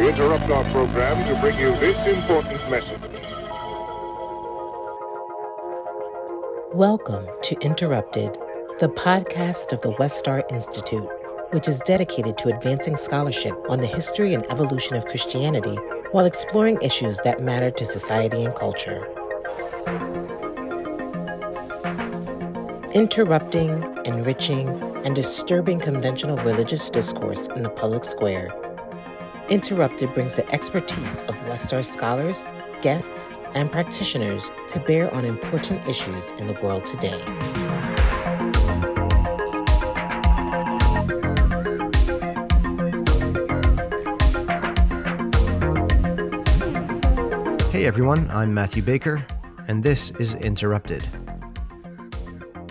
We interrupt our program to bring you this important message. Welcome to Interrupted, the podcast of the Westar Institute, which is dedicated to advancing scholarship on the history and evolution of Christianity while exploring issues that matter to society and culture. Interrupting, enriching, and disturbing conventional religious discourse in the public square. Interrupted brings the expertise of Westar scholars, guests, and practitioners to bear on important issues in the world today. Hey everyone, I'm Matthew Baker, and this is Interrupted.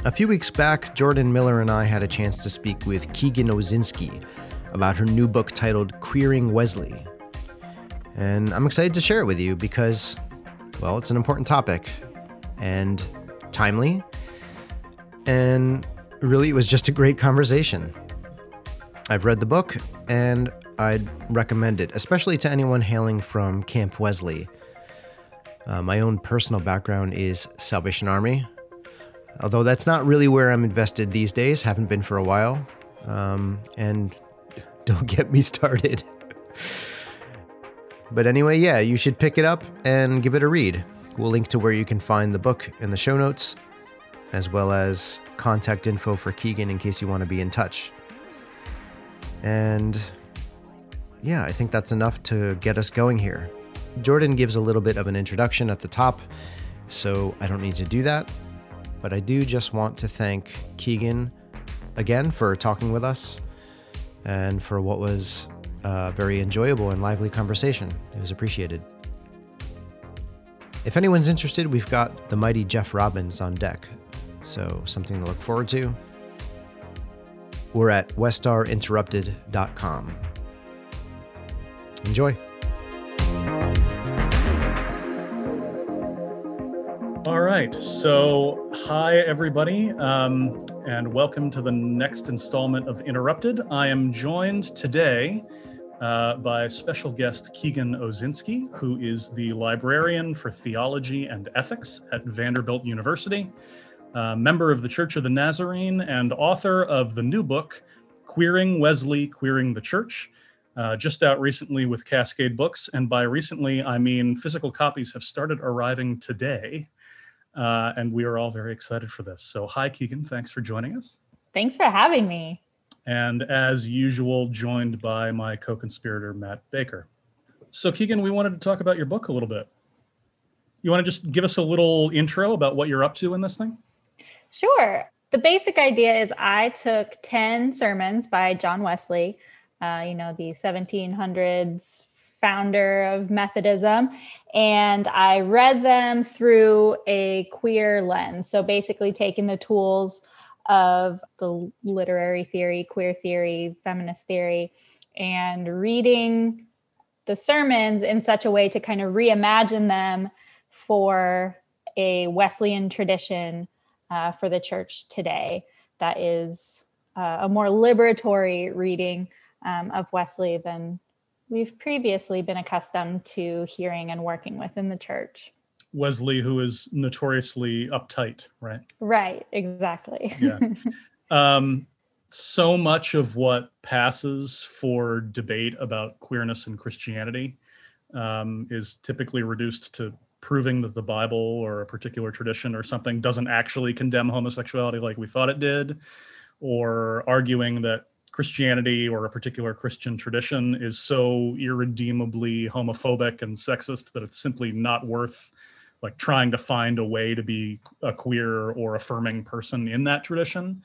A few weeks back, Jordan Miller and I had a chance to speak with Keegan Osinski about her new book titled Queering Wesley. And I'm excited to share it with you because, well, it's an important topic and timely. And really, it was just a great conversation. I've read the book and I'd recommend it, especially to anyone hailing from Camp Wesley. Uh, my own personal background is Salvation Army, although that's not really where I'm invested these days, haven't been for a while. Um, and don't get me started. but anyway, yeah, you should pick it up and give it a read. We'll link to where you can find the book in the show notes, as well as contact info for Keegan in case you want to be in touch. And yeah, I think that's enough to get us going here. Jordan gives a little bit of an introduction at the top, so I don't need to do that. But I do just want to thank Keegan again for talking with us and for what was a very enjoyable and lively conversation. It was appreciated. If anyone's interested, we've got the mighty Jeff Robbins on deck, so something to look forward to. We're at westarinterrupted.com. Enjoy. All right. So, hi, everybody, um, and welcome to the next installment of Interrupted. I am joined today uh, by special guest Keegan Osinski, who is the librarian for theology and ethics at Vanderbilt University, uh, member of the Church of the Nazarene, and author of the new book, Queering Wesley, Queering the Church. Uh, just out recently with Cascade Books. And by recently, I mean physical copies have started arriving today. Uh, and we are all very excited for this. So, hi, Keegan. Thanks for joining us. Thanks for having me. And as usual, joined by my co conspirator, Matt Baker. So, Keegan, we wanted to talk about your book a little bit. You want to just give us a little intro about what you're up to in this thing? Sure. The basic idea is I took 10 sermons by John Wesley, uh, you know, the 1700s founder of Methodism, and I read them through a queer lens. So basically, taking the tools of the literary theory, queer theory, feminist theory, and reading the sermons in such a way to kind of reimagine them for a Wesleyan tradition uh, for the church today that is uh, a more liberatory reading um, of Wesley than we've previously been accustomed to hearing and working with in the church. Wesley, who is notoriously uptight, right? Right, exactly. yeah. Um, so much of what passes for debate about queerness and Christianity um, is typically reduced to proving that the Bible or a particular tradition or something doesn't actually condemn homosexuality like we thought it did, or arguing that Christianity or a particular Christian tradition is so irredeemably homophobic and sexist that it's simply not worth like trying to find a way to be a queer or affirming person in that tradition.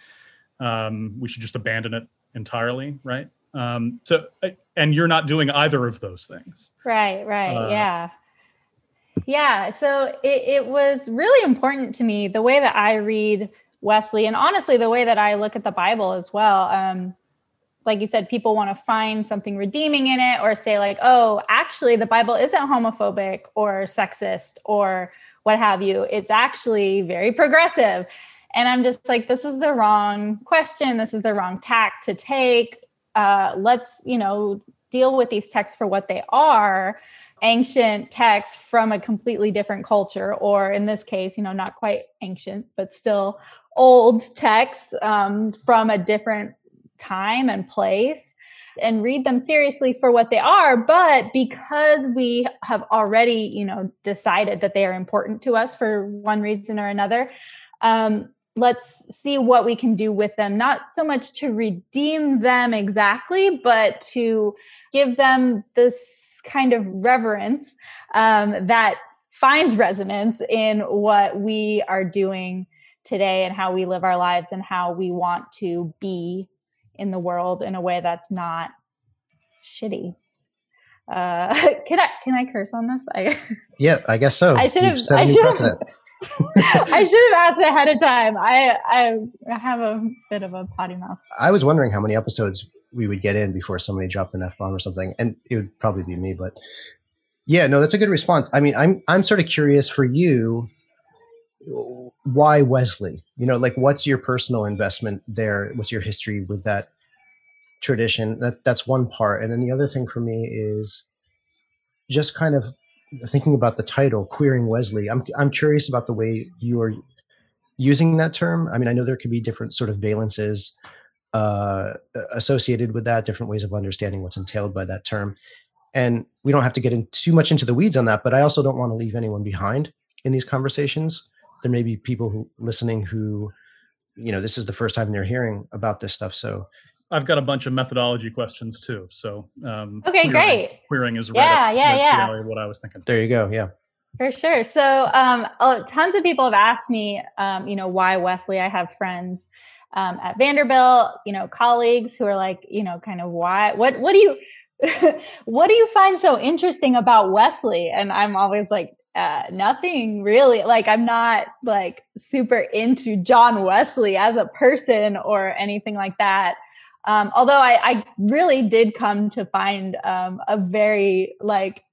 Um, we should just abandon it entirely, right? Um, so, and you're not doing either of those things, right? Right? Uh, yeah, yeah. So it, it was really important to me the way that I read Wesley, and honestly, the way that I look at the Bible as well. Um, like you said, people want to find something redeeming in it or say, like, oh, actually, the Bible isn't homophobic or sexist or what have you. It's actually very progressive. And I'm just like, this is the wrong question. This is the wrong tack to take. Uh, let's, you know, deal with these texts for what they are ancient texts from a completely different culture or in this case you know not quite ancient but still old texts um, from a different time and place and read them seriously for what they are. But because we have already you know decided that they are important to us for one reason or another um, let's see what we can do with them. Not so much to redeem them exactly but to give them this kind of reverence um, that finds resonance in what we are doing today and how we live our lives and how we want to be in the world in a way that's not shitty. Uh, can I can I curse on this? I yeah, I guess so. I should have. I should have. I should have asked ahead of time. I I have a bit of a potty mouth. I was wondering how many episodes we would get in before somebody dropped an f bomb or something, and it would probably be me. But yeah, no, that's a good response. I mean, I'm I'm sort of curious for you. Why Wesley? You know, like what's your personal investment there? What's your history with that tradition? That that's one part, and then the other thing for me is just kind of thinking about the title queering wesley i'm i'm curious about the way you are using that term i mean i know there could be different sort of valences uh, associated with that different ways of understanding what's entailed by that term and we don't have to get in too much into the weeds on that but i also don't want to leave anyone behind in these conversations there may be people who listening who you know this is the first time they're hearing about this stuff so I've got a bunch of methodology questions too. So um, okay, queering, great. Queering is right yeah, yeah, yeah. What I was thinking. There you go. Yeah. For sure. So um, tons of people have asked me, um, you know, why Wesley. I have friends um, at Vanderbilt, you know, colleagues who are like, you know, kind of why? What? What do you? what do you find so interesting about Wesley? And I'm always like, uh, nothing really. Like, I'm not like super into John Wesley as a person or anything like that. Um, although I, I, really did come to find um, a very like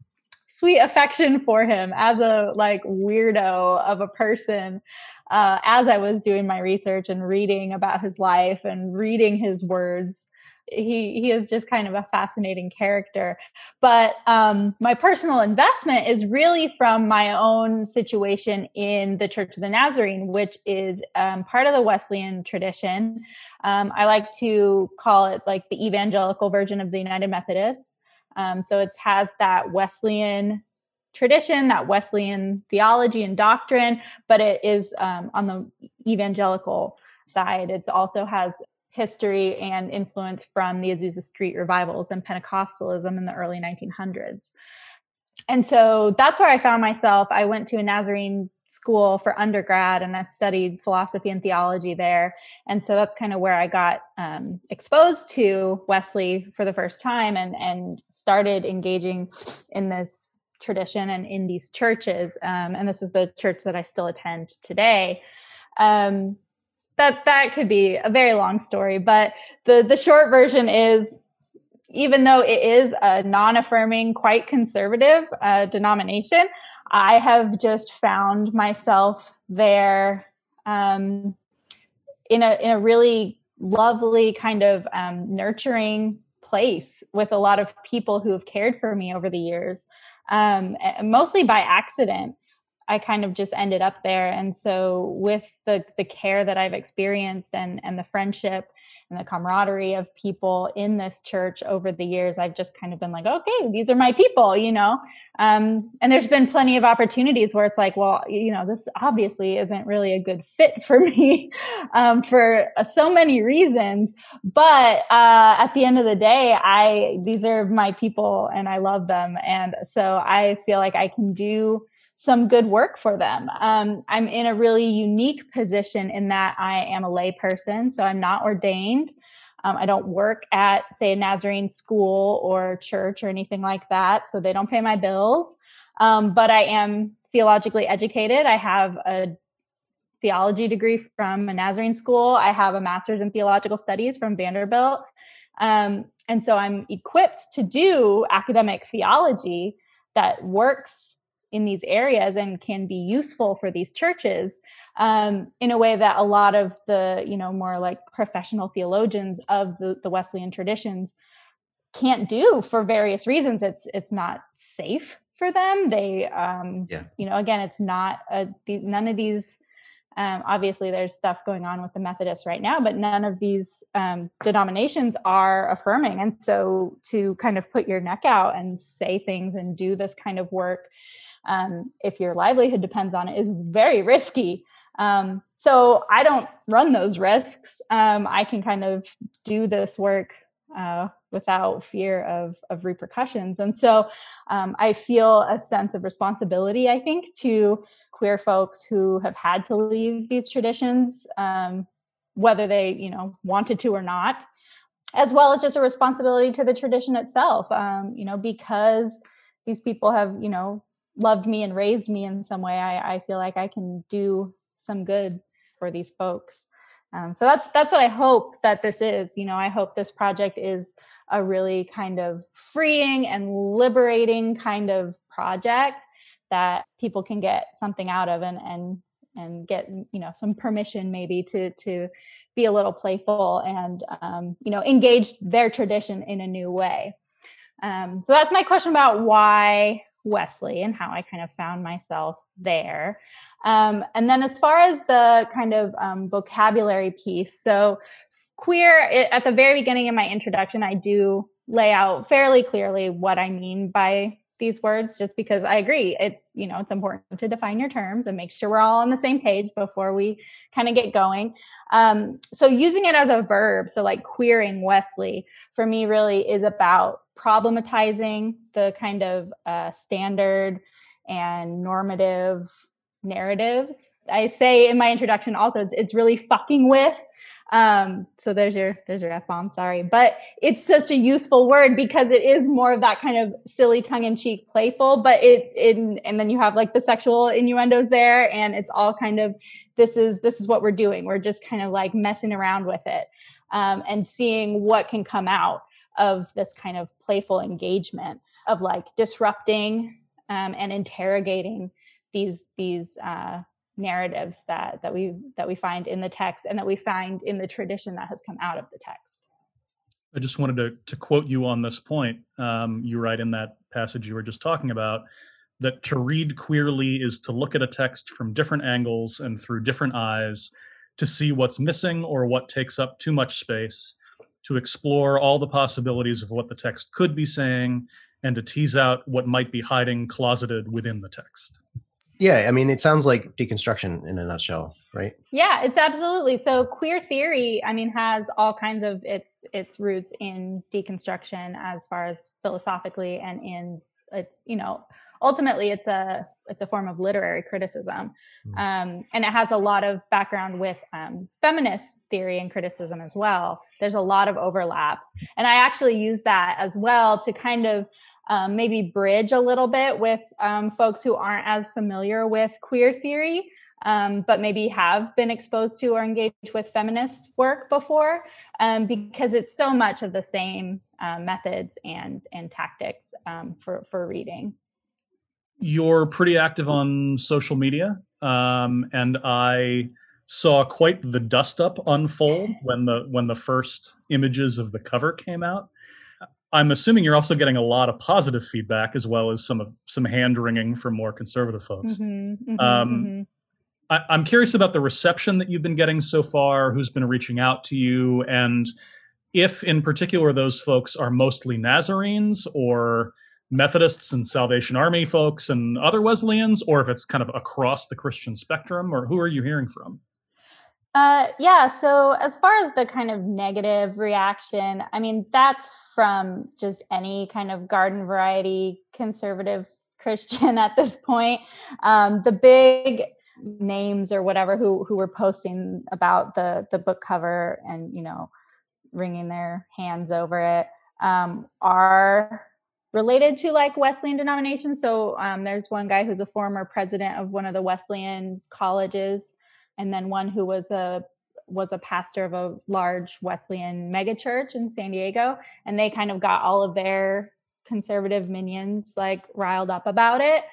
sweet affection for him as a like weirdo of a person uh, as I was doing my research and reading about his life and reading his words he is just kind of a fascinating character. But um, my personal investment is really from my own situation in the church of the nazarene which is um, part of the wesleyan tradition. Um, i like to call it like the evangelical version of the united methodists. Um, so it has that wesleyan tradition that wesleyan theology and doctrine but it is um, on the evangelical side. It also has history and influence from the Azusa Street revivals and Pentecostalism in the early 1900s. And so that's where I found myself. I went to a Nazarene school for undergrad and I studied philosophy and theology there. And so that's kind of where I got um, exposed to Wesley for the first time and, and started engaging in this tradition and in these churches. Um, and this is the church that I still attend today. Um, that that could be a very long story, but the the short version is even though it is a non-affirming, quite conservative uh, denomination, I have just found myself there um, in a in a really lovely kind of um, nurturing place with a lot of people who have cared for me over the years, um, mostly by accident. I kind of just ended up there. And so with the the care that I've experienced and and the friendship and the camaraderie of people in this church over the years, I've just kind of been like, okay, these are my people, you know. Um, and there's been plenty of opportunities where it's like, well, you know, this obviously isn't really a good fit for me um, for uh, so many reasons. But uh, at the end of the day, I these are my people and I love them, and so I feel like I can do some good work for them. Um, I'm in a really unique position in that I am a layperson, so I'm not ordained. Um, I don't work at, say, a Nazarene school or church or anything like that, so they don't pay my bills. Um, but I am theologically educated. I have a theology degree from a Nazarene school. I have a master's in theological studies from Vanderbilt. Um, and so I'm equipped to do academic theology that works in these areas and can be useful for these churches um, in a way that a lot of the you know more like professional theologians of the, the wesleyan traditions can't do for various reasons. It's it's not safe for them. They, um, yeah. you know, again, it's not a, the, none of these. Um, obviously, there's stuff going on with the Methodists right now, but none of these um, denominations are affirming. And so, to kind of put your neck out and say things and do this kind of work, um, if your livelihood depends on it, is very risky. Um, so I don't run those risks. Um, I can kind of do this work uh, without fear of, of repercussions. And so um, I feel a sense of responsibility, I think, to queer folks who have had to leave these traditions, um, whether they, you know, wanted to or not, as well as just a responsibility to the tradition itself, um, you know, because these people have, you know, loved me and raised me in some way, I, I feel like I can do some good for these folks. Um, so that's that's what I hope that this is. You know, I hope this project is a really kind of freeing and liberating kind of project that people can get something out of and and and get you know some permission maybe to to be a little playful and um, you know engage their tradition in a new way um, so that's my question about why Wesley and how I kind of found myself there. Um, and then as far as the kind of um, vocabulary piece, so queer it, at the very beginning of my introduction, I do lay out fairly clearly what I mean by these words just because I agree it's you know it's important to define your terms and make sure we're all on the same page before we kind of get going. Um, so using it as a verb, so like queering Wesley for me really is about problematizing the kind of uh, standard and normative narratives. I say in my introduction also it's, it's really fucking with um, so there's your there's your F bomb, sorry. But it's such a useful word because it is more of that kind of silly tongue-in-cheek playful, but it in and then you have like the sexual innuendos there, and it's all kind of this is this is what we're doing. We're just kind of like messing around with it um, and seeing what can come out of this kind of playful engagement of like disrupting um, and interrogating these these uh, narratives that that we that we find in the text and that we find in the tradition that has come out of the text. I just wanted to to quote you on this point. Um, you write in that passage you were just talking about that to read queerly is to look at a text from different angles and through different eyes to see what's missing or what takes up too much space, to explore all the possibilities of what the text could be saying, and to tease out what might be hiding closeted within the text. Yeah, I mean, it sounds like deconstruction in a nutshell, right? Yeah, it's absolutely. So queer theory, I mean, has all kinds of its its roots in deconstruction as far as philosophically and in it's, you know, ultimately it's a it's a form of literary criticism. Mm. Um, and it has a lot of background with um, feminist theory and criticism as well. There's a lot of overlaps. And I actually use that as well to kind of um, maybe bridge a little bit with um, folks who aren't as familiar with queer theory, um, but maybe have been exposed to or engaged with feminist work before, um, because it's so much of the same uh, methods and and tactics um, for for reading. You're pretty active on social media, um, and I saw quite the dust up unfold when the when the first images of the cover came out. I'm assuming you're also getting a lot of positive feedback as well as some of some hand wringing from more conservative folks. Mm-hmm, mm-hmm, um, mm-hmm. I, am curious about the reception that you've been getting so far. Who's been reaching out to you, and if, in particular, those folks are mostly Nazarenes or Methodists and Salvation Army folks and other Wesleyans, or if it's kind of across the Christian spectrum, or who are you hearing from? Uh, yeah. So as far as the kind of negative reaction, I mean, that's from just any kind of garden variety conservative Christian at this point. Um, the big names or whatever who who were posting about the the book cover and you know wringing their hands over it um, are related to like Wesleyan denominations. So um, there's one guy who's a former president of one of the Wesleyan colleges and then one who was a was a pastor of a large Wesleyan megachurch in San Diego, and they kind of got all of their conservative minions like riled up about it.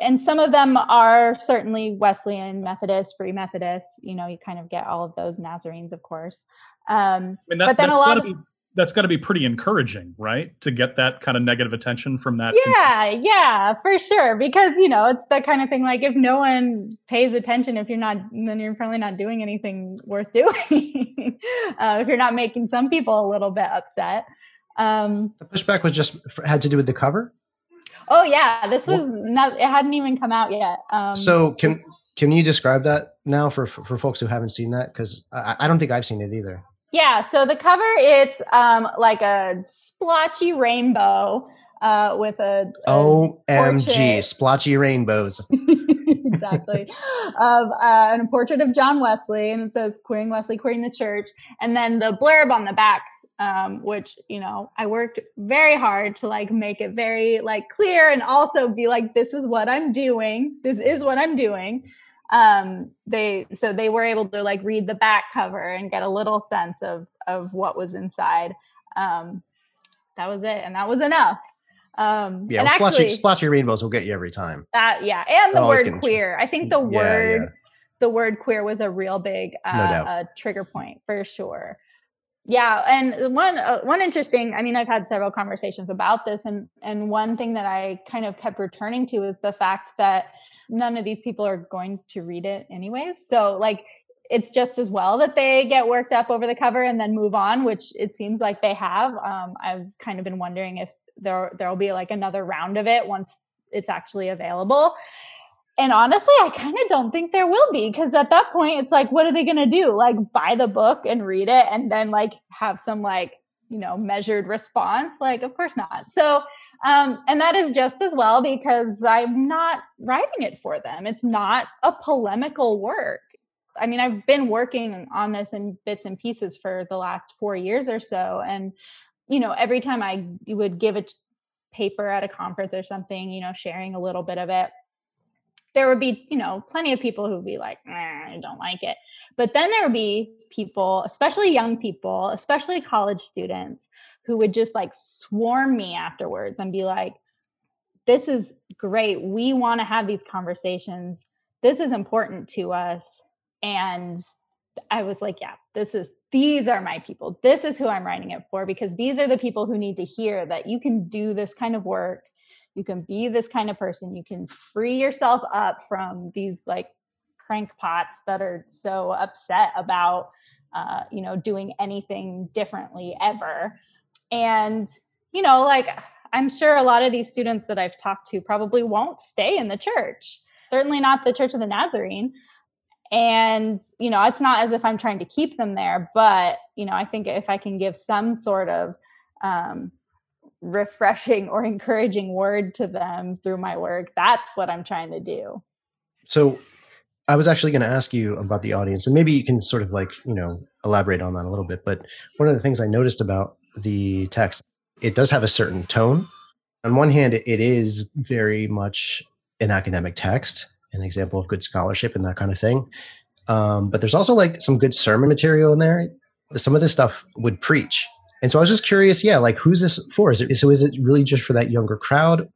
And some of them are certainly Wesleyan Methodist, Free Methodist. You know, you kind of get all of those Nazarenes, of course. Um, I mean, that, but then a lot of be, that's got to be pretty encouraging, right? To get that kind of negative attention from that. Yeah, yeah, for sure. Because you know, it's the kind of thing like if no one pays attention, if you're not, then you're probably not doing anything worth doing. uh, if you're not making some people a little bit upset. Um, the pushback was just had to do with the cover. Oh yeah, this was not. It hadn't even come out yet. Um, so can can you describe that now for for folks who haven't seen that? Because I, I don't think I've seen it either. Yeah, so the cover it's um like a splotchy rainbow uh with a, a OMG splotchy rainbows. exactly. of uh, and a portrait of John Wesley and it says queering Wesley queering the church and then the blurb on the back um, which you know i worked very hard to like make it very like clear and also be like this is what i'm doing this is what i'm doing um they so they were able to like read the back cover and get a little sense of of what was inside. Um that was it and that was enough. Um yeah well, actually, splotchy rainbows will get you every time. That yeah and the word queer. I think the yeah, word yeah. the word queer was a real big uh, no uh, trigger point for sure. Yeah and one uh, one interesting i mean i've had several conversations about this and and one thing that i kind of kept returning to is the fact that none of these people are going to read it anyways. So like it's just as well that they get worked up over the cover and then move on, which it seems like they have. Um, I've kind of been wondering if there there'll be like another round of it once it's actually available. And honestly, I kind of don't think there will be because at that point, it's like, what are they going to do? Like buy the book and read it and then like have some like, you know, measured response? Like, of course not. So um, and that is just as well because I'm not writing it for them. It's not a polemical work. I mean, I've been working on this in bits and pieces for the last four years or so. And, you know, every time I would give a paper at a conference or something, you know, sharing a little bit of it, there would be, you know, plenty of people who would be like, I don't like it. But then there would be people, especially young people, especially college students, who would just like swarm me afterwards and be like, this is great. We want to have these conversations. This is important to us. And I was like, yeah, this is, these are my people. This is who I'm writing it for because these are the people who need to hear that you can do this kind of work. You can be this kind of person. You can free yourself up from these like crankpots that are so upset about, uh, you know, doing anything differently ever. And, you know, like I'm sure a lot of these students that I've talked to probably won't stay in the church, certainly not the Church of the Nazarene. And, you know, it's not as if I'm trying to keep them there, but, you know, I think if I can give some sort of um, refreshing or encouraging word to them through my work, that's what I'm trying to do. So, I was actually going to ask you about the audience, and maybe you can sort of like, you know, elaborate on that a little bit. But one of the things I noticed about the text, it does have a certain tone. On one hand, it is very much an academic text, an example of good scholarship and that kind of thing. Um, but there's also like some good sermon material in there. Some of this stuff would preach. And so I was just curious, yeah, like who's this for? Is it, so is it really just for that younger crowd?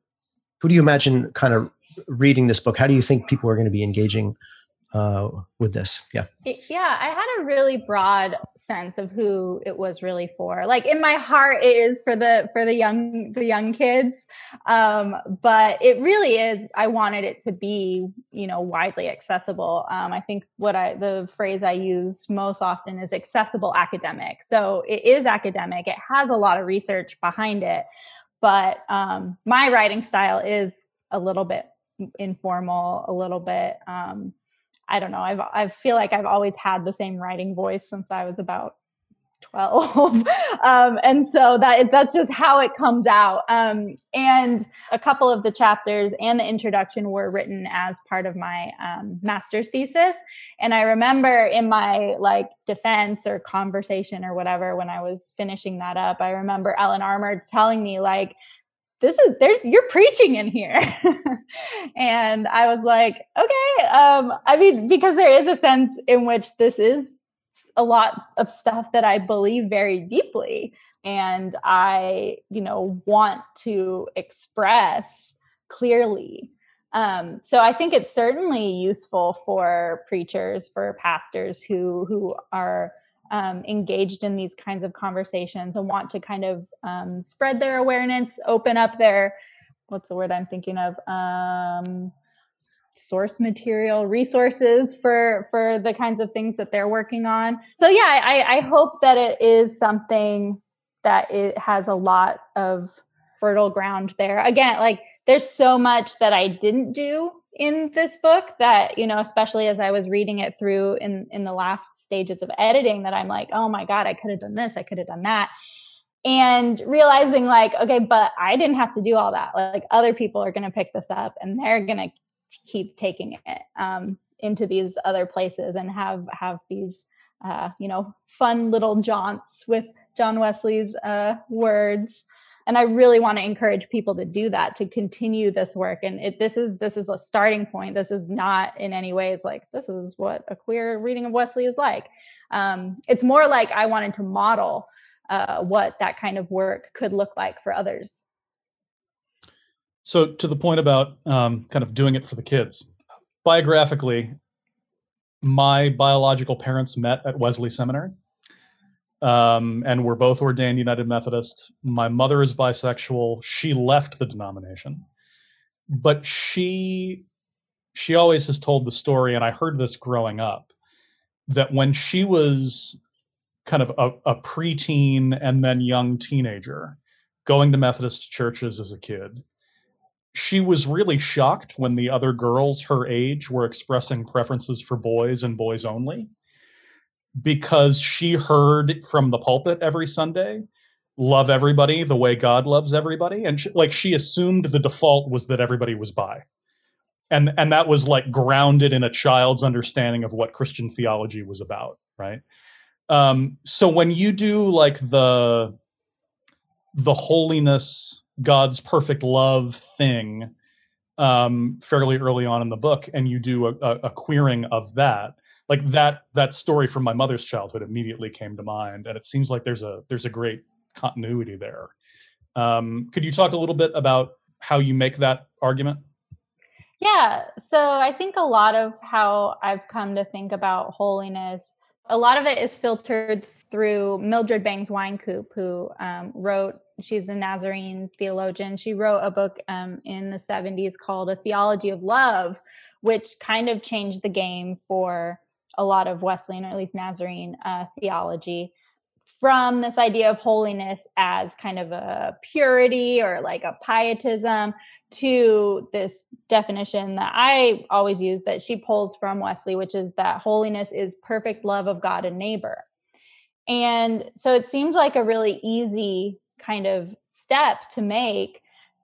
Who do you imagine kind of reading this book? How do you think people are going to be engaging uh, with this. Yeah. Yeah, I had a really broad sense of who it was really for. Like in my heart, it is for the for the young the young kids, um, but it really is. I wanted it to be you know widely accessible. Um, I think what I the phrase I use most often is accessible academic. So it is academic. It has a lot of research behind it, but um, my writing style is a little bit informal, a little bit. Um, I don't know. I've I feel like I've always had the same writing voice since I was about 12 um, and so that that's just how it comes out um, and a couple of the chapters and the introduction were written as part of my um, master's thesis and i remember in my like defense or conversation or whatever when i was finishing that up i remember ellen armour telling me like this is there's you're preaching in here. And i was like okay um i mean because there is a sense in which this is a lot of stuff that i believe very deeply. And i you know want to express clearly. Um, so i think it's certainly useful for preachers for pastors who who are um, engaged in these kinds of conversations and want to kind of um, spread their awareness, open up their what's the word I'm thinking of um, source material resources for for the kinds of things that they're working on. So yeah, I, I hope that it is something that it has a lot of fertile ground there. Again, like there's so much that I didn't do in this book that you know especially as i was reading it through in in the last stages of editing that i'm like oh my god i could have done this i could have done that. And realizing like okay but i didn't have to do all that. Like other people are going to pick this up and they're going to keep taking it um, into these other places and have have these uh, you know fun little jaunts with john wesley's uh, words and i really want to encourage people to do that to continue this work. And it, this is this is a starting point. This is not in any ways like this is what a queer reading of wesley is like. Um, it's more like i wanted to model uh, what that kind of work could look like for others. So to the point about um, kind of doing it for the kids. Biographically my biological parents met at wesley seminary um, and we're both ordained United Methodist. My mother is bisexual. She left the denomination, but she she always has told the story, and I heard this growing up, that when she was kind of a, a preteen and then young teenager, going to Methodist churches as a kid, she was really shocked when the other girls her age were expressing preferences for boys and boys only because she heard from the pulpit every Sunday, love everybody the way God loves everybody. And she, like she assumed the default was that everybody was bi. And, and that was like grounded in a child's understanding of what Christian theology was about, right? Um, so when you do like the the holiness, God's perfect love thing, um, fairly early on in the book, and you do a, a, a queering of that, like that that story from my mother's childhood immediately came to mind and it seems like there's a there's a great continuity there. Um, could you talk a little bit about how you make that argument? Yeah so i think a lot of how i've come to think about holiness a lot of it is filtered through mildred bangs wynkoop who um, wrote she's a nazarene theologian. She wrote a book um, in the 70s called a theology of love which kind of changed the game for a lot of Wesleyan, or at least Nazarene uh, theology, from this idea of holiness as kind of a purity or like a pietism to this definition that I always use that she pulls from Wesley, which is that holiness is perfect love of God and neighbor. And so it seemed like a really easy kind of step to make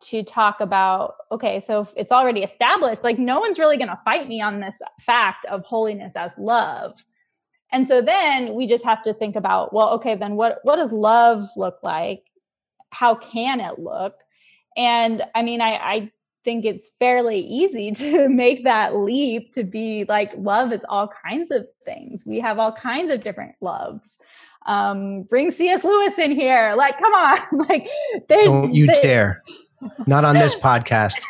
to talk about okay so it's already established like no one's really going to fight me on this fact of holiness as love. And so then we just have to think about well okay then what what does love look like? How can it look? And i mean i i think it's fairly easy to make that leap to be like love is all kinds of things. We have all kinds of different loves. Um bring cs lewis in here. Like come on. Like there's don't you dare not on this podcast.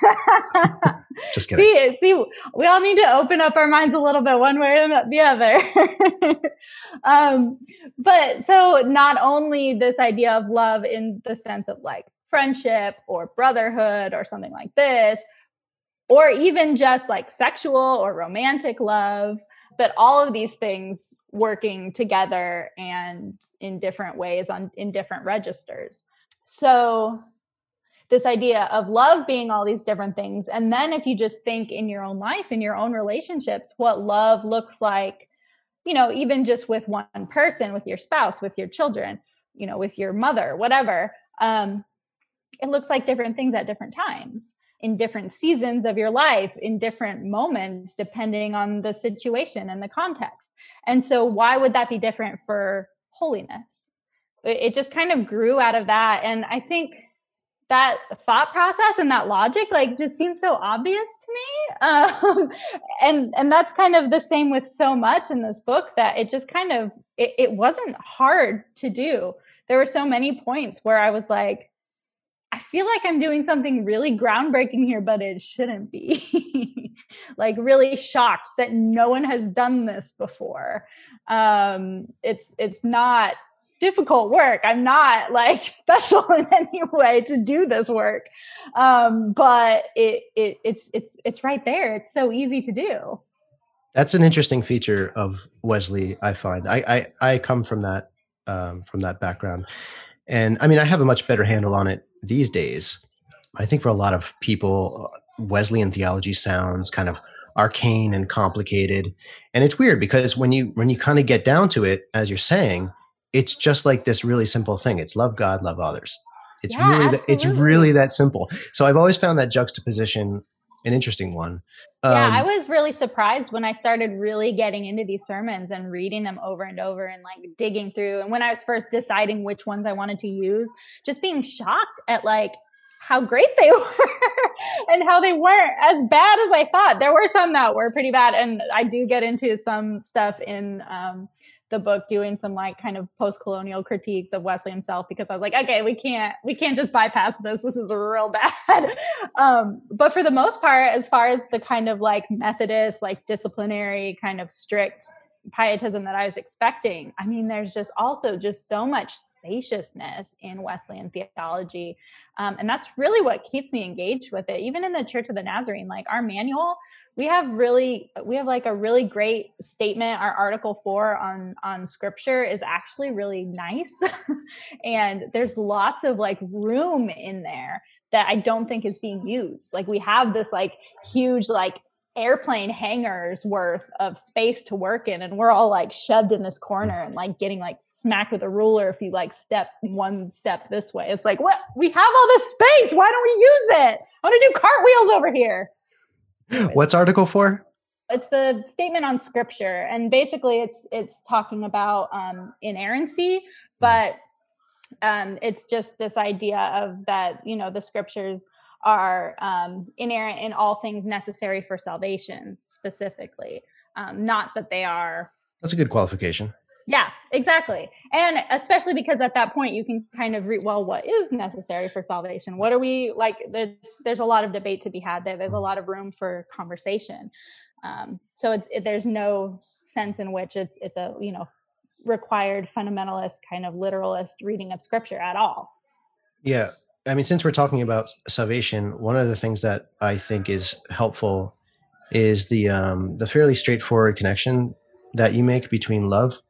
Just kidding. See, see, we all need to open up our minds a little bit, one way or the other. um, but so, not only this idea of love in the sense of like friendship or brotherhood or something like this, or even just like sexual or romantic love, but all of these things working together and in different ways on in different registers. So this idea of love being all these different things. And then if you just think in your own life, in your own relationships, what love looks like, you know, even just with one person, with your spouse, with your children, you know, with your mother, whatever, um, it looks like different things at different times in different seasons of your life in different moments depending on the situation and the context. And so why would that be different for holiness? It just kind of grew out of that. And i think that thought process and that logic like just seems so obvious to me um, and and that's kind of the same with so much in this book that it just kind of it, it wasn't hard to do there were so many points where i was like I feel like I'm doing something really groundbreaking here, but it shouldn't be. like really shocked that no one has done this before. Um, it's it's not difficult work. I'm not like special in any way to do this work. Um, but it, it it's it's it's right there. It's so easy to do. That's an interesting feature of Wesley. I find I I, I come from that um, from that background, and I mean I have a much better handle on it these days. I think for a lot of people, Wesleyan theology sounds kind of arcane and complicated, and it's weird because when you when you kind of get down to it, as you're saying, it's just like this really simple thing. It's love God, love others. It's Yeah, really that, it's really that simple. So I've always found that juxtaposition an interesting one. yeah, Um, I was really surprised when I started really getting into these sermons and reading them over and over and like digging through. And when I was first deciding which ones I wanted to use, just being shocked at like how great they were and how they weren't as bad as I thought. There were some that were pretty bad. And I do get into some stuff in um, the book doing some like kind of post-colonial critiques of Wesley himself because I was like, okay, we can't we can't just bypass this. This is real bad. um, but for the most part, as far as the kind of like Methodist, like disciplinary, kind of strict pietism that I was expecting, I mean, there's just also just so much spaciousness in Wesleyan theology. Um, and that's really what keeps me engaged with it. Even in the Church of the Nazarene, like our manual, we have really we have like a really great statement. Our article 4 on on scripture is actually really nice. And there's lots of like room in there that i don't think is being used. Like we have this like huge like airplane hangars worth of space to work in and we're all like shoved in this corner and like getting like smacked with a ruler if you like step one step this way. It's like what? We have all this space. Why don't we use it? I want to do cartwheels over here what's Article Four? it's the statement on scripture and basically it's it's talking about um inerrancy but um it's just this idea of that you know the scriptures are um inerrant in all things necessary for salvation specifically um not that they are That's a good qualification. Yeah, exactly. And especially because at that point you can kind of read, well, what is necessary for salvation? What are we like? There's, there's a lot of debate to be had there. There's a lot of room for conversation. Um, so it's it, there's no sense in which it's it's a you know required fundamentalist kind of literalist reading of scripture at all. Yeah. I mean, since we're talking about salvation, one of the things that I think is helpful is the um, the fairly straightforward connection that you make between love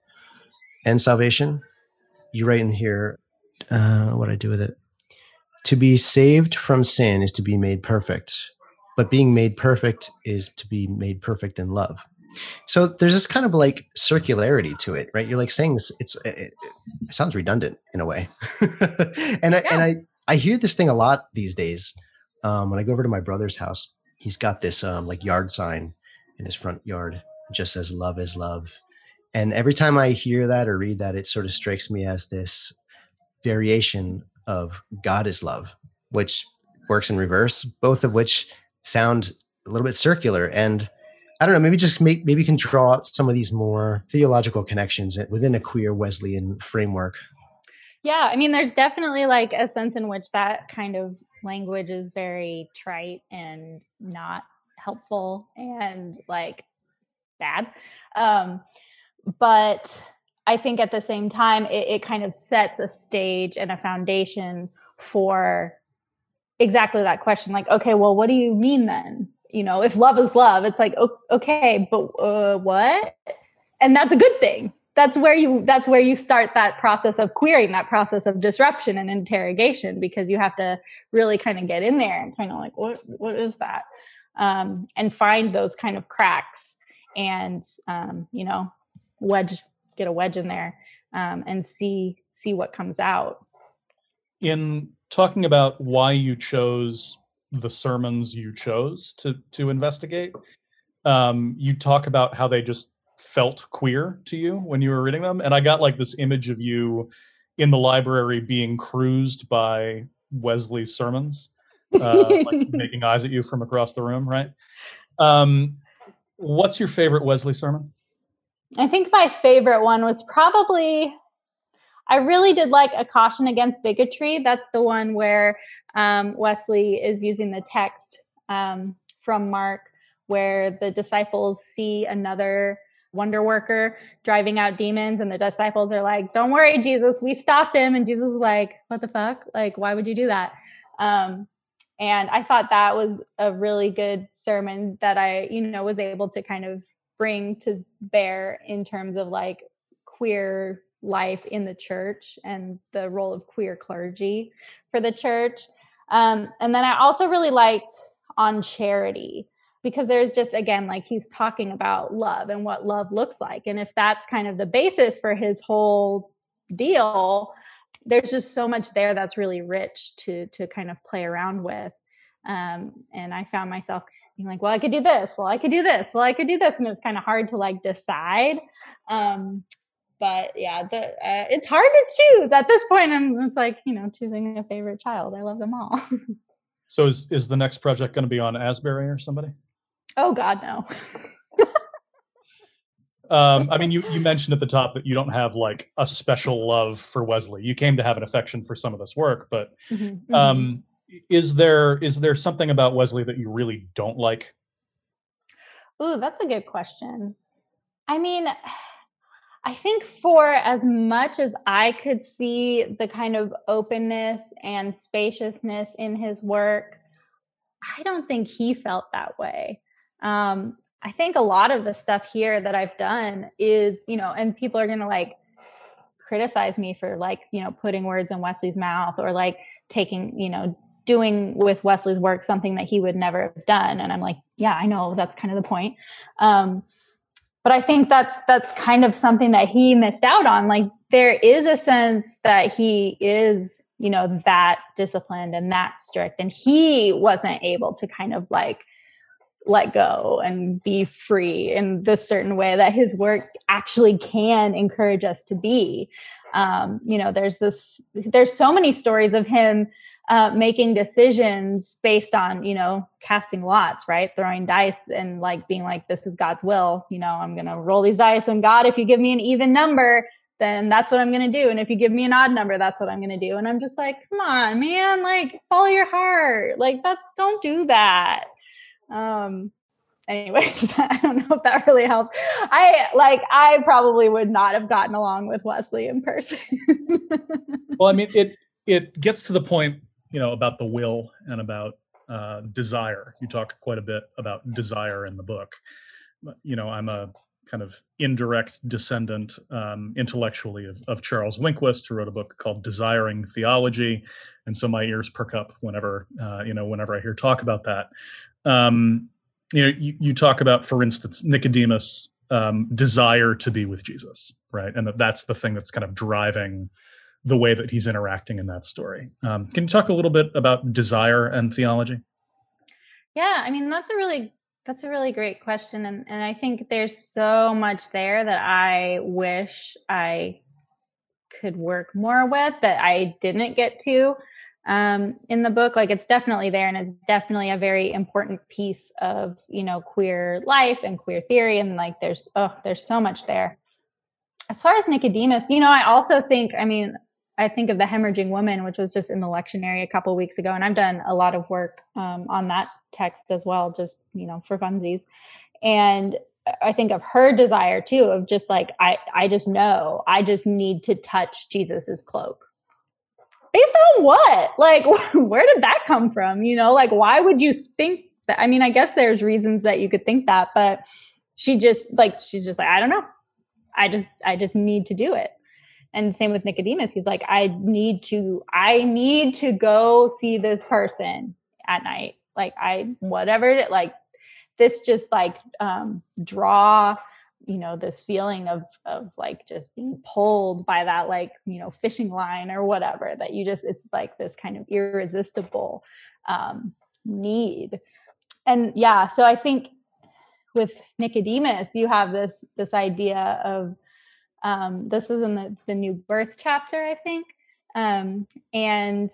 and salvation. You write in here, uh, what I do with it. To be saved from sin is to be made perfect, but being made perfect is to be made perfect in love. So there's this kind of like circularity to it, right? You're like saying this. It's it, it sounds redundant in a way, and I and I I hear this thing a lot these days. Um, when I go over to my brother's house, he's got this um, like yard sign in his front yard. It just says "Love is love," and every time I hear that or read that, it sort of strikes me as this variation of God is love, which works in reverse. Both of which sound a little bit circular and. I don't know. Maybe just make maybe you can draw out some of these more theological connections within a queer Wesleyan framework. Yeah, I mean, there's definitely like a sense in which that kind of language is very trite and not helpful and like bad. Um, but I think at the same time, it, it kind of sets a stage and a foundation for exactly that question. Like, okay, well, what do you mean then? You know, if love is love, it's like, okay, but uh, what? And that's a good thing that's where you that's where you start that process of queering that process of disruption and interrogation because you have to really kind of get in there and kind of like what what is that um, and find those kind of cracks and um, you know wedge get a wedge in there um, and see see what comes out. In talking about why you chose the sermons you chose to to investigate um, you talk about how they just felt queer to you when you were reading them. And i got like this image of you in the library being cruised by wesley's sermons uh, like making eyes at you from across the room right? Um, what's your favorite wesley sermon I think my favorite one was probably I really did like a caution against bigotry. That's the one where um, Wesley is using the text um, from Mark, where the disciples see another wonder worker driving out demons, and the disciples are like, "Don't worry, Jesus, we stopped him." And Jesus is like, "What the fuck? Like, why would you do that?" Um, and I thought that was a really good sermon that I, you know, was able to kind of bring to bear in terms of like queer life in the church and the role of queer clergy for the church. Um, and then I also really liked on charity because there's just again like he's talking about love and what love looks like and if that's kind of the basis for his whole deal there's just so much there that's really rich to to kind of play around with um, and i found myself being like well i could do this. Well i could do this. Well i could do this. And it was kind of hard to like decide. Um, but yeah the, uh, it's hard to choose. At this point i'm it's like you know choosing a favorite child. I love them all. So is is the next project going to be on asbury or somebody? Oh god no. Um, I mean, you, you mentioned at the top that you don't have like a special love for Wesley. You came to have an affection for some of this work, but mm-hmm, mm-hmm. um, is there is there something about Wesley that you really don't like? Ooh, that's a good question. I mean, I think for as much as I could see the kind of openness and spaciousness in his work, I don't think he felt that way. Um, I think a lot of the stuff here that I've done is, you know, and people are going to like criticize me for like, you know, putting words in Wesley's mouth or like taking, you know, doing with Wesley's work something that he would never have done. And I'm like, yeah, I know that's kind of the point. Um, but I think that's that's kind of something that he missed out on. Like there is a sense that he is, you know, that disciplined and that strict, and he wasn't able to kind of like let go and be free in this certain way that his work actually can encourage us to be. Um, you know, there's this, there's so many stories of him uh, making decisions based on, you know, casting lots, right? Throwing dice and like being like, this is God's will. You know, I'm to roll these dice and God, if you give me an even number, then that's what I'm to do. And if you give me an odd number, that's what I'm to do. And I'm just like, come on, man, like follow your heart. Like that's, don't do that. Um, anyways, I don't know if that really helps. I like I probably would not have gotten along with Wesley in person. well, I mean it it gets to the point, you know, about the will and about uh, desire. You talk quite a bit about desire in the book. You know, I'm a kind of indirect descendant um, intellectually of, of Charles Winquist, who wrote a book called Desiring Theology, and so my ears perk up whenever uh, you know whenever I hear talk about that um, you know, you, you, talk about, for instance, Nicodemus' um, desire to be with Jesus, right? And that that's the thing that's kind of driving the way that he's interacting in that story. Um, can you talk a little bit about desire and theology? Yeah, I mean that's a really that's a really great question, and and I think there's so much there that I wish I could work more with that I didn't get to um, in the book. Like it's definitely there, and it's definitely a very important piece of you know queer life and queer theory. And like there's oh, there's so much there. As far as Nicodemus, you know, I also think. I mean, I think of the hemorrhaging woman, which was just in the lectionary a couple weeks ago, and I've done a lot of work um, on that text as well, just you know for funsies. And I think of her desire too, of just like I, I just know I just need to touch Jesus's cloak based on what? Like, where did that come from? You know, like, why would you think that? I mean, I guess there's reasons that you could think that, but she just, like, she's just like, I don't know. I just, I just need to do it. And same with Nicodemus. He's like, I need to, I need to go see this person at night. Like, I, whatever it, like, this just like um, draw you know this feeling of of like just being pulled by that like you know fishing line or whatever that you just it's like this kind of irresistible um need and yeah so i think with nicodemus you have this this idea of um this is in the the new birth chapter i think um and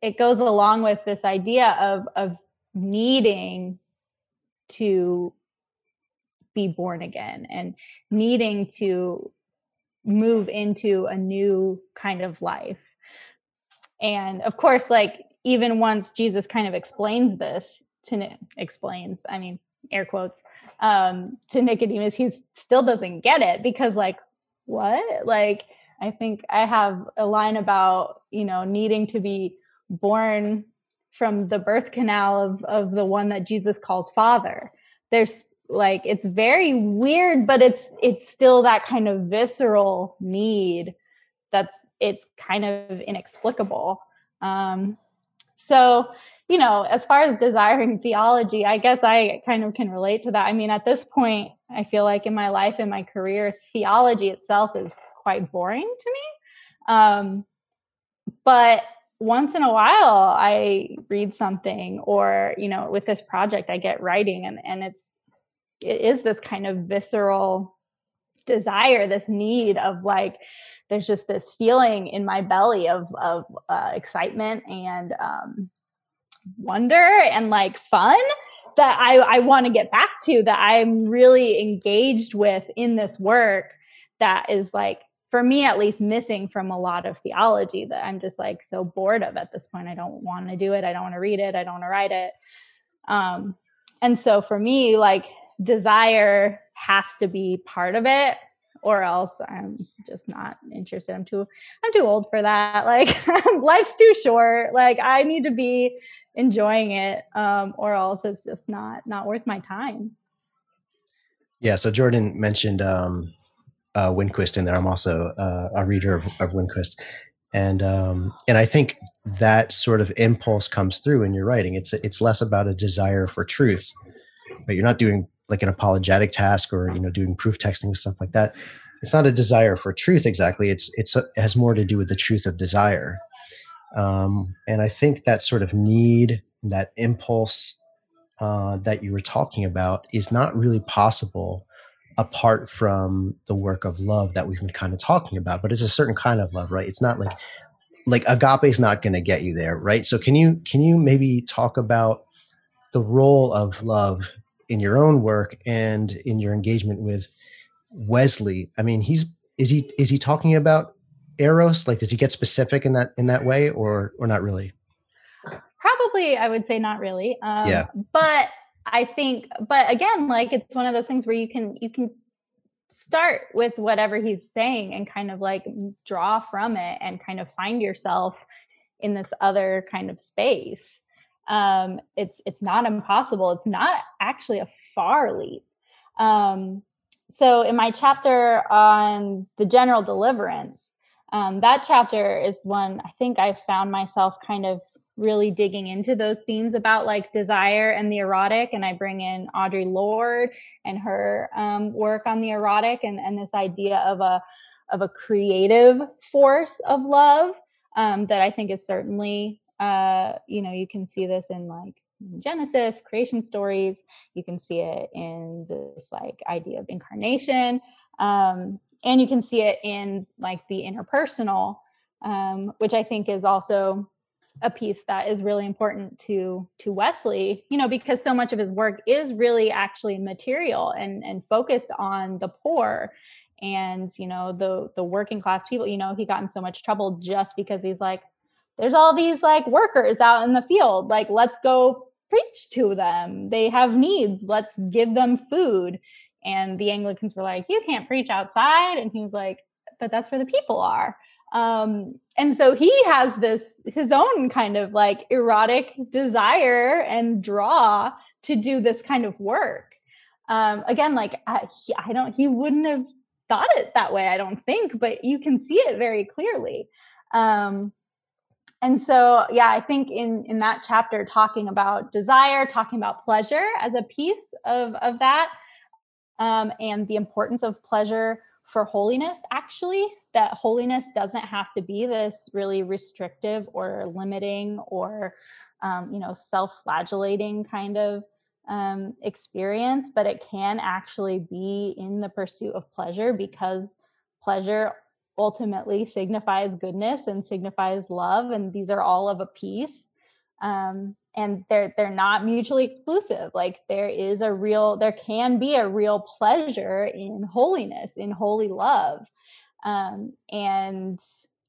it goes along with this idea of of needing to be born again and needing to move into a new kind of life. And of course, like even once Jesus kind of explains this to explains, I mean, air quotes, um, to Nicodemus, he still doesn't get it because, like, what? Like, I think I have a line about, you know, needing to be born from the birth canal of, of the one that Jesus calls father. There's like it's very weird but it's it's still that kind of visceral need that's it's kind of inexplicable um so you know as far as desiring theology i guess i kind of can relate to that. I mean at this point i feel like in my life in my career theology itself is quite boring to me. Um but once in a while i read something or you know with this project i get writing and and it's it is this kind of visceral desire this need of like there's just this feeling in my belly of of uh, excitement and um, wonder and like fun that I, I want to get back to that I'm really engaged with in this work that is like for me at least missing from a lot of theology that I'm just like so bored of at this point. I don't want to do it. I don't want to read it. I don't want to write it. Um, and so for me, like desire has to be part of it or else I'm just not interested. I'm too I'm too old for that. Like life's too short. Like I need to be enjoying it um or else it's just not not worth my time. Yeah, so Jordan mentioned um uh Winquist in there. I'm also uh, a reader of, of Winquist. And um and I think that sort of impulse comes through in your writing. It's it's less about a desire for truth. But you're not doing like an apologetic task or you know doing proof texting and stuff like that it's not a desire for truth exactly. It's it's it has more to do with the truth of desire. Um, and i think that sort of need that impulse uh, that you were talking about is not really possible apart from the work of love that we've been kind of talking about but it's a certain kind of love right? It's not like like agape is not going to get you there right? So can you can you maybe talk about the role of love in your own work and in your engagement with Wesley. I mean, he's is he is he talking about eros? Like, does he get specific in that in that way, or or not really? Probably, I would say not really. Um, yeah, but I think, but again, like it's one of those things where you can you can start with whatever he's saying and kind of like draw from it and kind of find yourself in this other kind of space um, it's it's not impossible. It's not actually a far leap. Um, so in my chapter on the general deliverance, um, that chapter is one I think I found myself kind of really digging into those themes about like desire and the erotic. And I bring in Audre Lorde and her um, work on the erotic and, and this idea of a of a creative force of love um, that I think is certainly uh, you know, you can see this in like Genesis, creation stories. You can see it in this like idea of incarnation. Um, and you can see it in like the interpersonal, um, which I think is also a piece that is really important to to Wesley, you know, because so much of his work is really actually material and and focused on the poor and you know the the working class people. You know, he got in so much trouble just because he's like, there's all these like workers out in the field. Like, let's go preach to them. They have needs. Let's give them food. And the Anglicans were like, you can't preach outside. And he was like, but that's where the people are. Um, and so he has this his own kind of like erotic desire and draw to do this kind of work. Um, again, like I, I don't, he wouldn't have thought it that way, I don't think, but you can see it very clearly. Um, and so yeah i think in in that chapter talking about desire talking about pleasure as a piece of of that um, and the importance of pleasure for holiness actually that holiness doesn't have to be this really restrictive or limiting or um, you know self-flagellating kind of um, experience but it can actually be in the pursuit of pleasure because pleasure ultimately signifies goodness and signifies love and these are all of a piece. Um, and they're they're not mutually exclusive. Like there is a real there can be a real pleasure in holiness in holy love. Um, and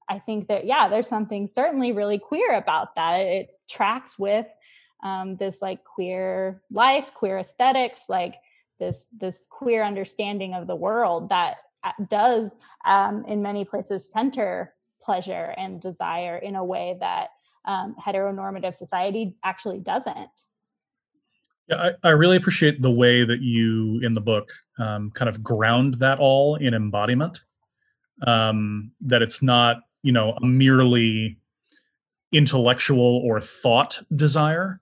I think that, yeah, there's something certainly really queer about that. It tracks with um, this like queer life, queer aesthetics, like this this queer understanding of the world that does um, in many places center pleasure and desire in a way that um, heteronormative society actually doesn't. Yeah, I, I, really appreciate the way that you in the book um, kind of ground that all in embodiment. Um, that it's not, you know, a merely intellectual or thought desire,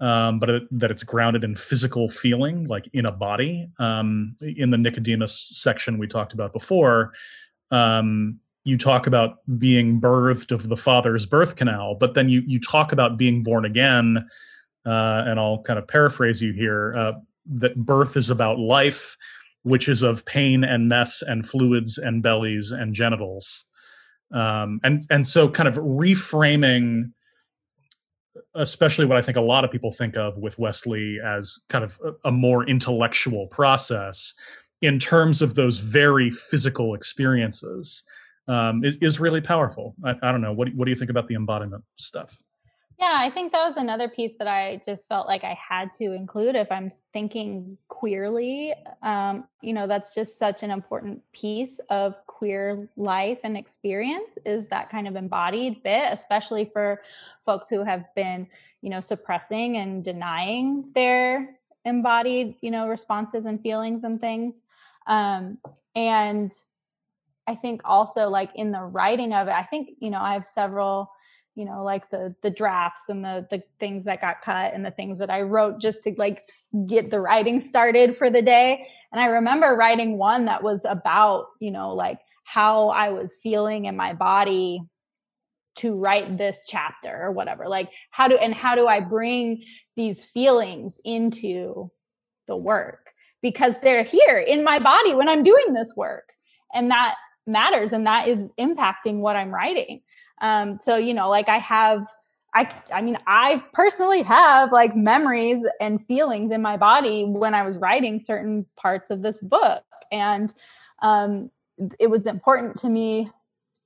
um, but it, that it's grounded in physical feeling, like in a body. Um, in the Nicodemus section we talked about before, um, you talk about being birthed of the Father's birth canal, but then you you talk about being born again uh, and I'll kind of paraphrase you here uh, that birth is about life, which is of pain and mess and fluids and bellies and genitals. Um, and and so kind of reframing especially what I think a lot of people think of with Wesley as kind of a, a, more intellectual process in terms of those very physical experiences um, is, is really powerful. I, I, don't know. What, what do you think about the embodiment stuff? Yeah, I think that was another piece that I just felt like I had to include if I'm thinking queerly. Um, you know, that's just such an important piece of queer life and experience is that kind of embodied bit, especially for folks who have been, you know, suppressing and denying their embodied, you know, responses and feelings and things. Um, and I think also like in the writing of it, I think, you know, I have several you know like the the drafts and the the things that got cut and the things that i wrote just to like get the writing started for the day. And i remember writing one that was about you know like how i was feeling in my body to write this chapter or whatever. Like how do and how do i bring these feelings into the work? Because they're here in my body when i'm doing this work. And that matters and that is impacting what i'm writing um, so, you know, like I have, I, I mean, I personally have like memories and feelings in my body when I was writing certain parts of this book. And um, it was important to me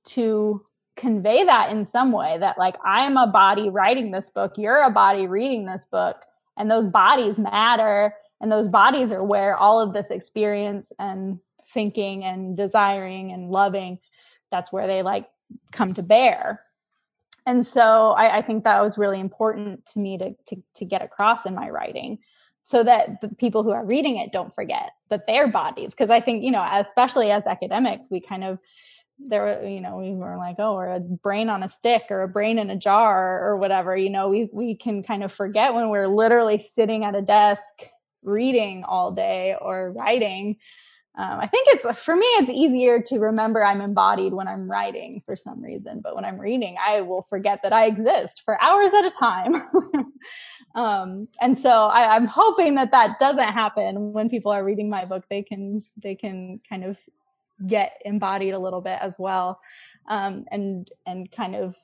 to convey that in some way that like I'm a body writing this book, you're a body reading this book, and those bodies matter. And those bodies are where all of this experience and thinking and desiring and loving, that's where they like come to bear. And so I, I, think that was really important to me to, to, to get across in my writing so that the people who are reading it don't forget that their bodies because i think you know especially as academics we kind of there were you know we were like oh we're a brain on a stick or a brain in a jar or whatever you know we we can kind of forget when we're literally sitting at a desk reading all day or writing um, I think it's for me, it's easier to remember I'm embodied when I'm writing for some reason, but when I'm reading, I will forget that I exist for hours at a time. um, and so I, I'm hoping that that doesn't happen when people are reading my book. They can they can kind of get embodied a little bit as well, um, and and kind of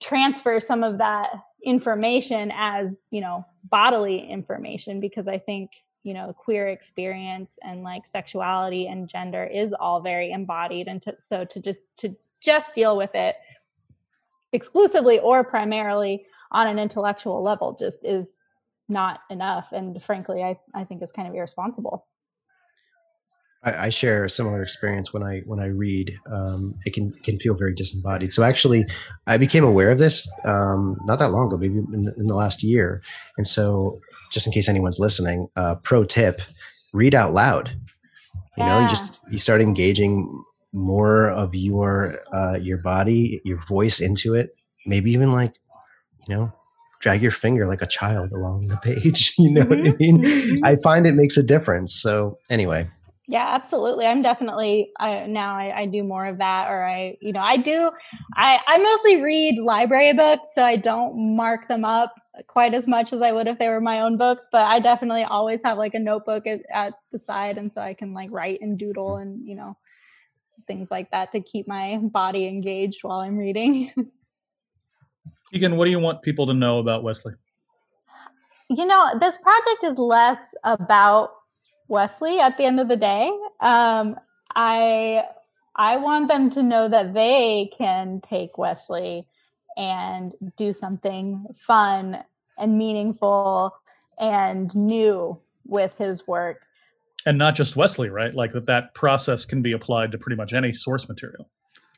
transfer some of that information as you know bodily information because I think you know queer experience and like sexuality and gender is all very embodied and to, so to just to just deal with it exclusively or primarily on an intellectual level just is not enough and frankly i, I think it's kind of irresponsible I, I share a similar experience when I when I read. Um, it can can feel very disembodied. So actually, I became aware of this um, not that long ago, maybe in the, in the last year. And so just in case anyone's listening, uh, pro tip: read out loud. You yeah. know, you just you start engaging more of your uh, your body, your voice into it. Maybe even like, you know, drag your finger like a child along the page. You know mm-hmm. what I mm-hmm. mean? Mm-hmm. I find it makes a difference. So anyway, yeah absolutely i'm definitely I, now I, I, do more of that or i you know i do i i mostly read library books so i don't mark them up quite as much as i would if they were my own books but i definitely always have like a notebook at, at the side and so i can like write and doodle and you know things like that to keep my body engaged while i'm reading. Keegan what do you want people to know about wesley? You know this project is less about Wesley at the end of the day. Um, I I want them to know that they can take Wesley and do something fun and meaningful and new with his work. And not just Wesley, right? Like that that process can be applied to pretty much any source material.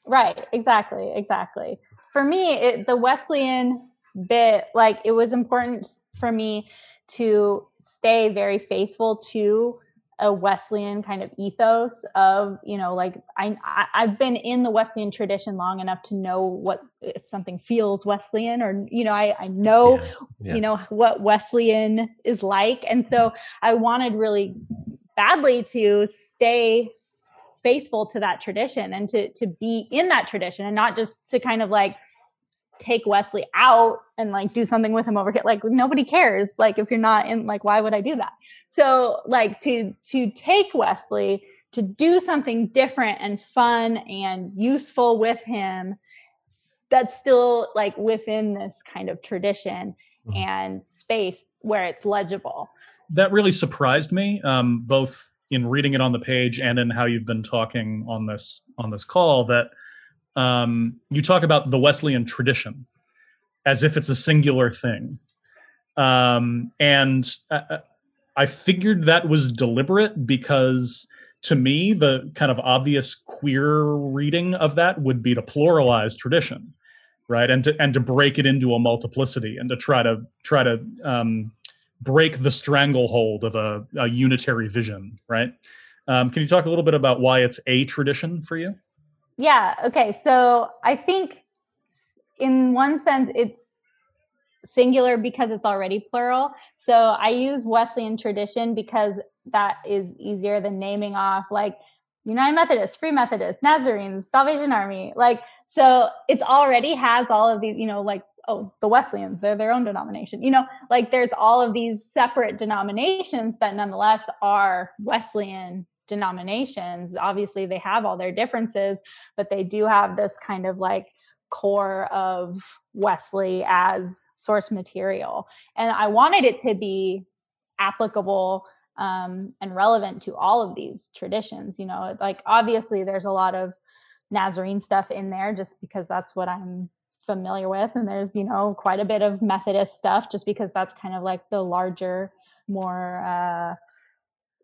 Right, exactly, exactly. For me, it, the Wesleyan bit, like it was important for me to stay very faithful to a Wesleyan kind of ethos of, you know, like I, I have been in the Wesleyan tradition long enough to know what if something feels Wesleyan or you know I I know yeah, yeah. you know what Wesleyan is like, and so I wanted really badly to stay faithful to that tradition and to to be in that tradition and not just to kind of like take Wesley out and like do something with him over here. Like nobody cares. Like if you're not in, like why would I do that? So like to to take Wesley to do something different and fun and useful with him that's still like within this kind of tradition mm-hmm. and space where it's legible. That really surprised me, um, both in reading it on the page and in how you've been talking on this on this call. That um, you talk about the Wesleyan tradition as if it's a singular thing. Um, and I, I figured that was deliberate because to me, the kind of obvious queer reading of that would be to pluralize tradition, right? And to and to break it into a multiplicity and to try to try to um, break the stranglehold of a, a unitary vision, right? Um, can you talk a little bit about why it's a tradition for you? Yeah. Okay. So I think in one sense, it's singular because it's already plural. So I use Wesleyan tradition because that is easier than naming off like United Methodist, Free Methodist, Nazarenes, Salvation Army. Like, so it's already has all of these, you know, like, oh, the Wesleyans, they're their own denomination. You know, like there's all of these separate denominations that nonetheless are Wesleyan denominations obviously they have all their differences but they do have this kind of like core of wesley as source material. And i wanted it to be applicable um, and relevant to all of these traditions you know? Like obviously there's a lot of nazarene stuff in there just because that's what i'm familiar with and there's you know quite a bit of methodist stuff just because that's kind of like the larger more uh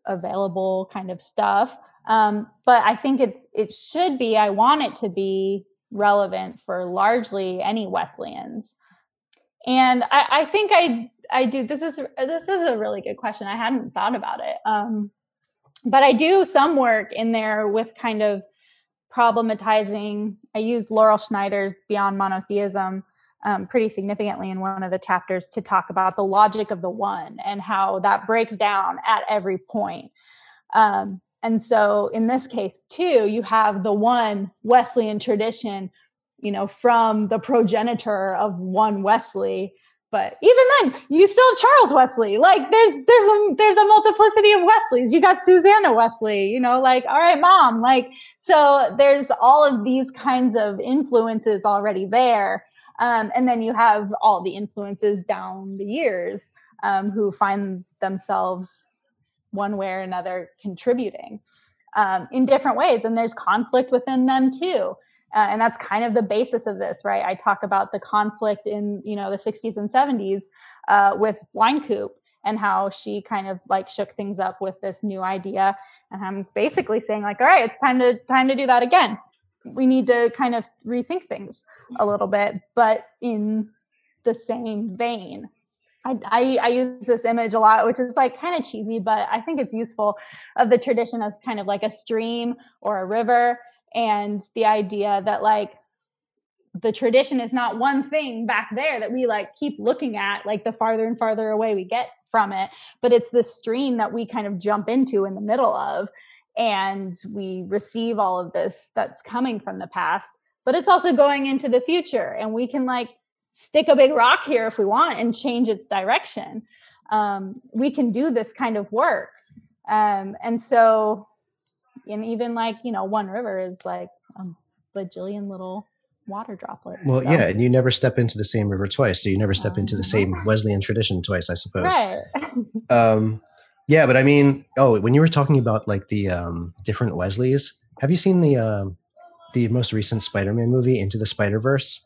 available kind of stuff. Um, but I think it's it should be. I want it to be relevant for largely any Wesleyans. And I, I think I I do. This is this is a really good question. I hadn't thought about it. Um, but I do some work in there with kind of problematizing. I use Laurel Schneider's Beyond Monotheism um, pretty significantly in one of the chapters to talk about the logic of the one and how that breaks down at every point. Um, and so in this case, too, you have the one Wesleyan tradition, you know, from the progenitor of one Wesley. But even then, you still have Charles Wesley. Like there's there's a there's a multiplicity of Wesleys. You got Susanna Wesley, you know, like, all right, mom. Like, so there's all of these kinds of influences already there um, and then you have all the influences down the years um, who find themselves one way or another contributing um, in different ways. And there's conflict within them too. Uh, and that's kind of the basis of this, right? I talk about the conflict in, you know, the 60s and 70s uh, with Wynkoop and how she kind of like shook things up with this new idea. And I'm basically saying like, all right, it's time to time to do that again we need to kind of rethink things a mm-hmm. little bit, but in the same vein. I, I, I, use this image a lot, which is like kind of cheesy, but I think it's useful of the tradition as kind of like a stream or a river. And the idea that like the tradition is not one thing back there that we like keep looking at, like the farther and farther away we get from it, but it's this stream that we kind of jump into in the middle of and we receive all of this that's coming from the past but it's also going into the future and we can like stick a big rock here if we want and change its direction. Um, we can do this kind of work. Um, and so and even like you know one river is like a bajillion little water droplets well so. yeah and you never step into the same river twice so you never step into the same wesleyan tradition twice i suppose. Right. Um yeah, but I mean, oh, when you were talking about like the um, different Wesleys, have you seen the uh, the most recent Spider-Man movie, Into the Spider-Verse,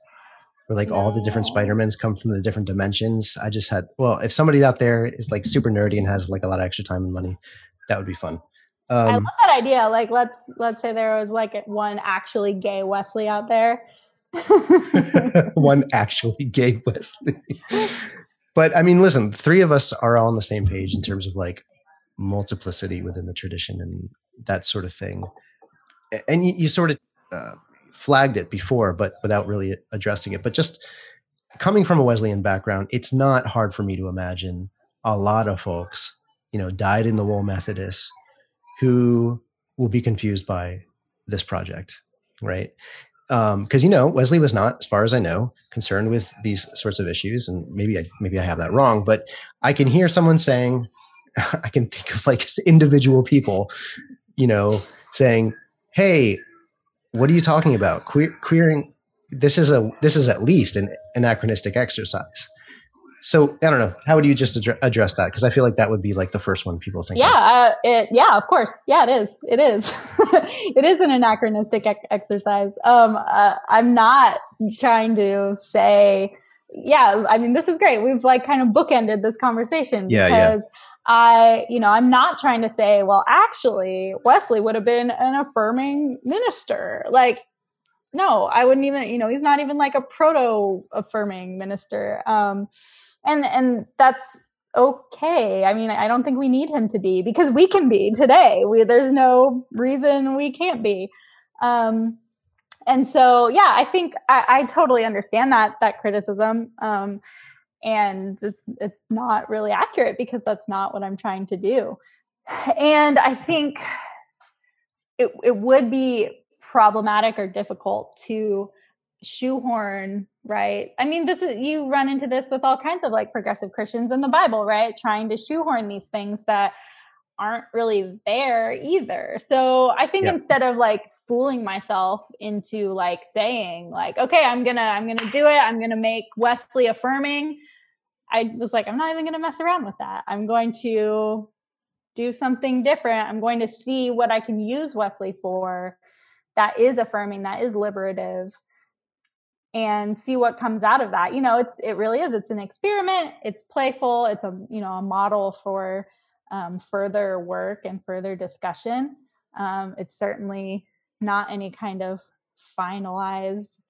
where like all the different Spider-Mans come from the different dimensions. I just had well, if somebody out there is like super nerdy and has like a lot of extra time and money, that would be fun. I Um, love that idea. Like let's let's say there was like one actually gay Wesley out there. one actually gay Wesley. But I mean, listen, three of us are all on the same page in terms of like multiplicity within the tradition and that sort of thing. And you, you sort of uh, flagged it before, but without really addressing it. But just coming from a Wesleyan background, it's not hard for me to imagine a lot of folks, you know, dyed in the wool Methodists who will be confused by this project, right? Um, because you know Wesley was not, as far as I know, concerned with these sorts of issues, and maybe I maybe I have that wrong, but I can hear someone saying, I can think of like individual people, you know, saying, "Hey, what are you talking about? Queer, queering? This is a this is at least an anachronistic exercise." So I don't know. How would you just addre- address that? Because I feel like that would be like the first one people think. yeah, uh, it, yeah, of course. Yeah, it is. It is. it is an anachronistic exercise. Um, uh, I'm not trying to say, yeah, I mean, this is great. We've like kind of bookended this conversation Yeah, yeah. because I, you know, I'm not trying to say, well, actually, Wesley would have been an affirming minister. Like, no, I wouldn't even, you know, he's not even like a proto affirming minister. Um, and and that's okay. I mean, I don't think we need him to be because we can be today. We there's no reason we can't be. Um, and so, yeah, I think I, I totally understand that that criticism. Um, and it's it's not really accurate because that's not what I'm trying to do. And I think it it would be problematic or difficult to shoehorn right? I mean this is you run into this with all kinds of like progressive christians in the bible right? Trying to shoehorn these things that aren't really there either. So i think Yeah. instead of like fooling myself into like saying like okay i'm gonna i'm gonna do it. I'm gonna make wesley affirming i was like i'm not even gonna mess around with that. I'm going to do something different. I'm going to see what i can use wesley for that is affirming that is liberative and see what comes out of that. You know it's it really is it's an experiment it's playful it's a you know a model for um, further work and further discussion. Um, it's certainly not any kind of finalized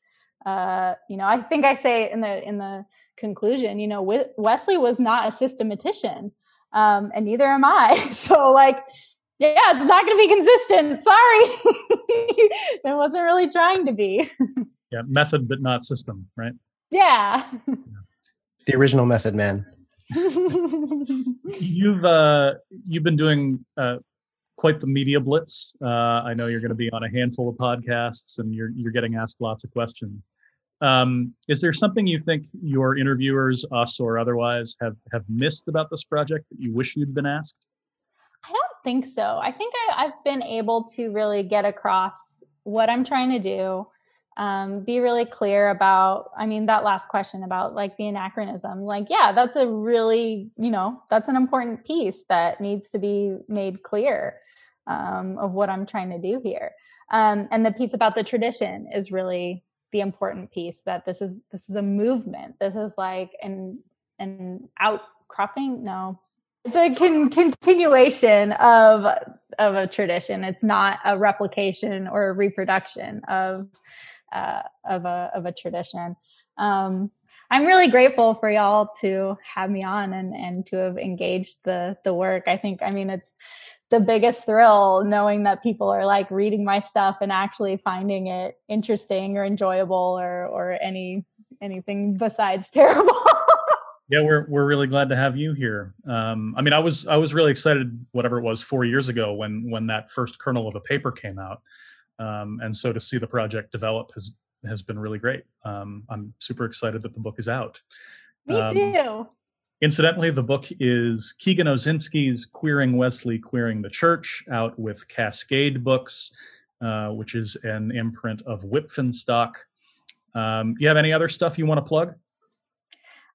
uh, you know i think i say in the in the conclusion you know wesley was not a systematician um, and neither am i. So like yeah it's not going to be consistent sorry. It wasn't really trying to be Yeah, method but not system, right? yeah the original method man. You've uh, you've been doing uh, quite the media blitz. Uh, I know you're going to be on a handful of podcasts, and you're you're getting asked lots of questions. Um, is there something you think your interviewers, us or otherwise, have have missed about this project that you wish you'd been asked? I don't think so. I think I, I've been able to really get across what I'm trying to do. Um, be really clear about, I mean, that last question about like the anachronism. Like, yeah, that's a really, you know, that's an important piece that needs to be made clear um, of what I'm trying to do here. Um, and the piece about the tradition is really the important piece that this is this is a movement. This is like an an outcropping. No, it's a con- continuation of of a tradition. It's not a replication or a reproduction of uh, of a of a tradition. Um, I'm really grateful for y'all to have me on and and to have engaged the the work. I think I mean it's the biggest thrill knowing that people are like reading my stuff and actually finding it interesting or enjoyable or or any anything besides terrible. Yeah, we're we're really glad to have you here. Um, I mean, I was I was really excited, whatever it was, four years ago when when that first kernel of a paper came out, um, and so to see the project develop has has been really great. Um, I'm super excited that the book is out. me Um, too. Incidentally, the book is Keegan Osinski's Queering Wesley, Queering the Church, out with Cascade Books, uh, which is an imprint of Wipf and Stock. Um, you have any other stuff you want to plug?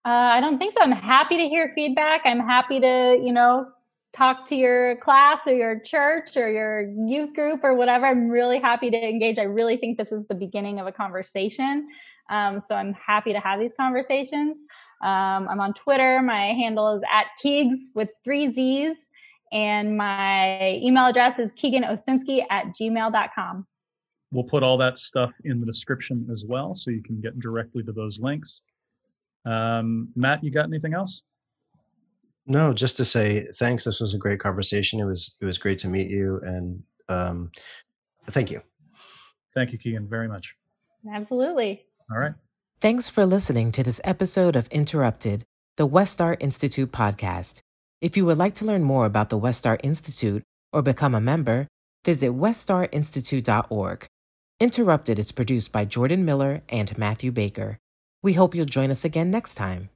Uh, I don't think so. I'm happy to hear feedback. I'm happy to, you know, talk to your class or your church or your youth group or whatever. I'm really happy to engage. I really think this is the beginning of a conversation. Um, so I'm happy to have these conversations. Um, I'm on Twitter. My handle is at Keegs with three Z's. And my email address is keeganosinski at gmail.com. We'll put all that stuff in the description as well, so you can get directly to those links. Um, Matt, you got anything else? No, just to say thanks. This was a great conversation. It was it was great to meet you, and um, thank you. Thank you, Keegan, very much. Absolutely. All right. Thanks for listening to this episode of Interrupted, the Westar Institute podcast. If you would like to learn more about the Westar Institute or become a member, visit westarinstitute.org. Interrupted is produced by Jordan Miller and Matthew Baker. We hope you'll join us again next time.